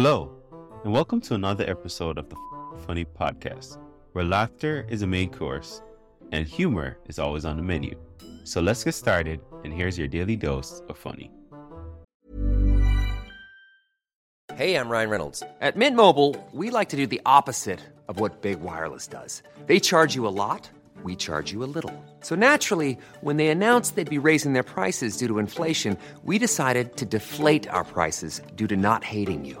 Hello, and welcome to another episode of the Funny Podcast, where laughter is a main course and humor is always on the menu. So let's get started, and here's your daily dose of funny. Hey, I'm Ryan Reynolds. At Mint Mobile, we like to do the opposite of what Big Wireless does. They charge you a lot, we charge you a little. So naturally, when they announced they'd be raising their prices due to inflation, we decided to deflate our prices due to not hating you.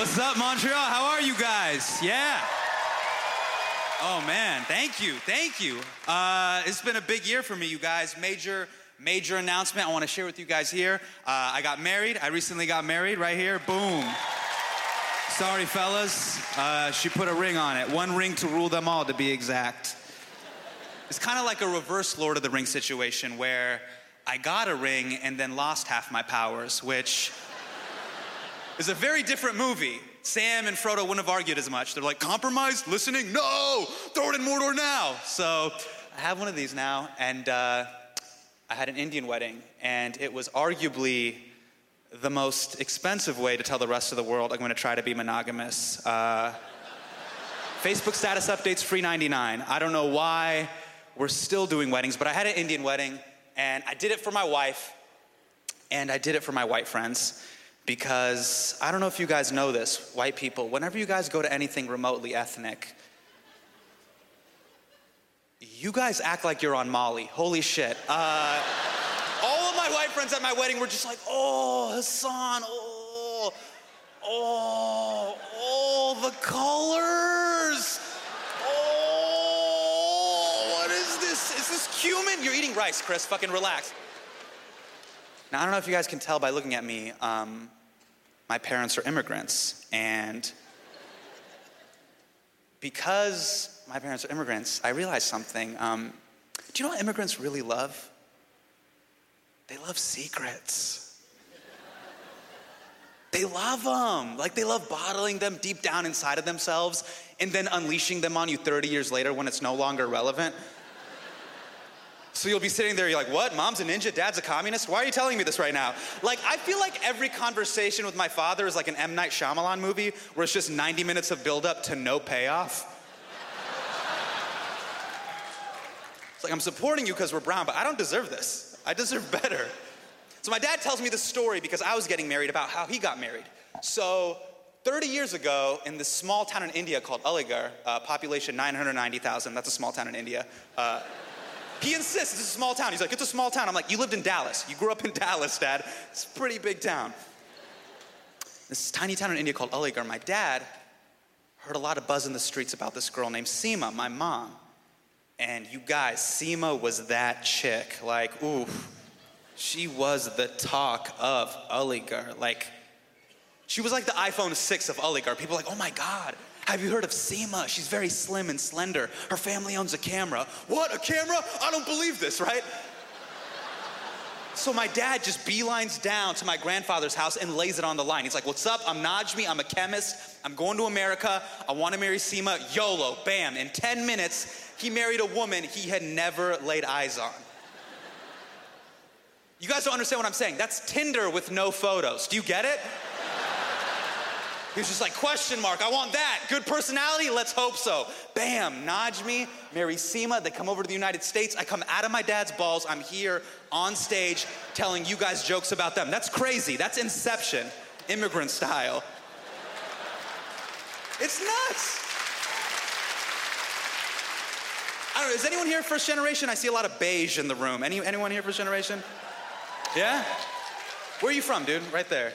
What's up, Montreal? How are you guys? Yeah. Oh man, thank you, thank you. Uh, it's been a big year for me, you guys. Major, major announcement I want to share with you guys here. Uh, I got married. I recently got married right here. Boom. Sorry, fellas. Uh, she put a ring on it. One ring to rule them all, to be exact. It's kind of like a reverse Lord of the Ring situation where I got a ring and then lost half my powers, which is a very different movie. Sam and Frodo wouldn't have argued as much. They're like, compromise, listening? No! Throw it in Mordor now! So I have one of these now, and uh, I had an Indian wedding, and it was arguably the most expensive way to tell the rest of the world I'm going to try to be monogamous. Uh, Facebook status updates free 99. I don't know why we're still doing weddings, but I had an Indian wedding, and I did it for my wife, and I did it for my white friends because I don't know if you guys know this, white people, whenever you guys go to anything remotely ethnic, you guys act like you're on Molly. Holy shit. Uh, all of my white friends at my wedding were just like, oh, Hasan, oh, oh, oh, the colors. Oh, what is this? Is this cumin? You're eating rice, Chris. Fucking relax. Now, I don't know if you guys can tell by looking at me, um, my parents are immigrants. And because my parents are immigrants, I realized something. Um, do you know what immigrants really love? They love secrets. They love them. Like they love bottling them deep down inside of themselves and then unleashing them on you 30 years later when it's no longer relevant. So you'll be sitting there, you're like, what? Mom's a ninja, dad's a communist? Why are you telling me this right now? Like, I feel like every conversation with my father is like an M. Night Shyamalan movie where it's just 90 minutes of buildup to no payoff. It's like, I'm supporting you because we're brown, but I don't deserve this. I deserve better. So my dad tells me this story because I was getting married about how he got married. So 30 years ago, in this small town in India called Aligarh, uh, population 990,000, that's a small town in India. Uh, he insists it's a small town. He's like, it's a small town. I'm like, you lived in Dallas. You grew up in Dallas, Dad. It's a pretty big town. This tiny town in India called Aligarh. My dad heard a lot of buzz in the streets about this girl named Seema, my mom. And you guys, Seema was that chick. Like, ooh, she was the talk of Aligarh. Like, she was like the iPhone 6 of Aligarh. People were like, oh my God, have you heard of Seema? She's very slim and slender. Her family owns a camera. What, a camera? I don't believe this, right? So my dad just beelines down to my grandfather's house and lays it on the line. He's like, What's up? I'm Najmi. I'm a chemist. I'm going to America. I want to marry Seema. YOLO. Bam. In 10 minutes, he married a woman he had never laid eyes on. You guys don't understand what I'm saying. That's Tinder with no photos. Do you get it? He was just like, question mark, I want that. Good personality? Let's hope so. Bam, Najmi, Mary Seema, they come over to the United States. I come out of my dad's balls. I'm here on stage telling you guys jokes about them. That's crazy. That's Inception, immigrant style. It's nuts. I don't know, is anyone here first generation? I see a lot of beige in the room. Any, anyone here first generation? Yeah? Where are you from, dude? Right there.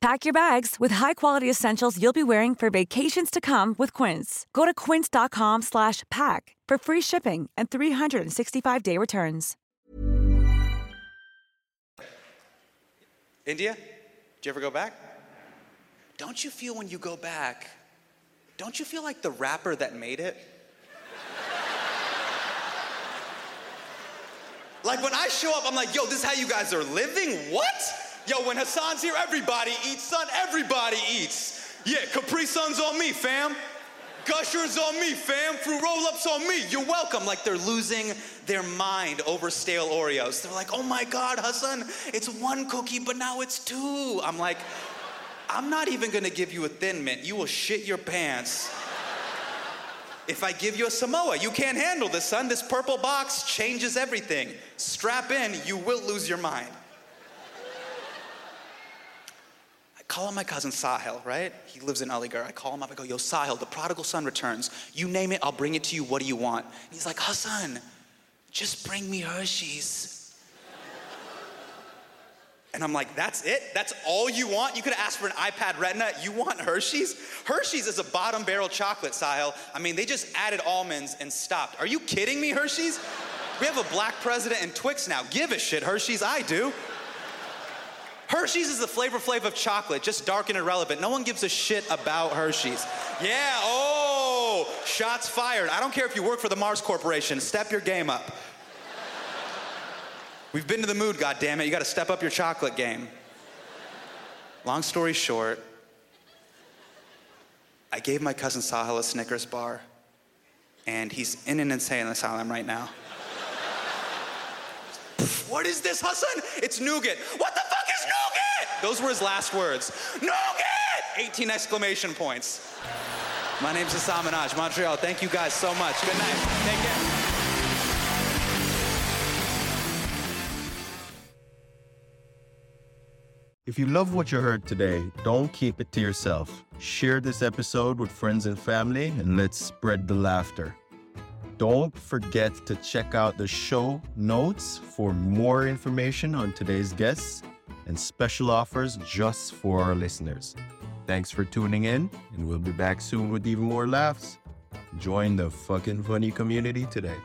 Pack your bags with high-quality essentials you'll be wearing for vacations to come with Quince. Go to quince.com slash pack for free shipping and 365-day returns. India? Did you ever go back? Don't you feel when you go back, don't you feel like the rapper that made it? like when I show up, I'm like, yo, this is how you guys are living? What? Yo, when Hasan's here, everybody eats, son. Everybody eats. Yeah, Capri Sun's on me, fam. Gushers on me, fam. Fruit roll-ups on me. You're welcome. Like they're losing their mind over stale Oreos. They're like, oh my God, Hasan, it's one cookie, but now it's two. I'm like, I'm not even gonna give you a thin mint. You will shit your pants. If I give you a Samoa, you can't handle this, son. This purple box changes everything. Strap in, you will lose your mind. Call on my cousin Sahil, right? He lives in Aligarh. I call him up. I go, Yo, Sahil, the prodigal son returns. You name it, I'll bring it to you. What do you want? And he's like, Hasan, just bring me Hershey's. And I'm like, that's it? That's all you want? You could asked for an iPad Retina. You want Hershey's? Hershey's is a bottom barrel chocolate, Sahil. I mean, they just added almonds and stopped. Are you kidding me, Hershey's? We have a black president and Twix now. Give a shit, Hershey's. I do. Hershey's is the flavor flav of chocolate, just dark and irrelevant. No one gives a shit about Hershey's. Yeah, oh, shots fired. I don't care if you work for the Mars Corporation, step your game up. We've been to the mood, goddammit. You gotta step up your chocolate game. Long story short, I gave my cousin Sahil a Snickers bar, and he's in an insane asylum right now. what is this, Hasan? It's nougat. What the fuck? Those were his last words. Nougat! 18 exclamation points. My name's Hasan Minhaj, Montreal. Thank you guys so much. Good night. Take care. If you love what you heard today, don't keep it to yourself. Share this episode with friends and family and let's spread the laughter. Don't forget to check out the show notes for more information on today's guests and special offers just for our listeners. Thanks for tuning in, and we'll be back soon with even more laughs. Join the FOQN funny community today.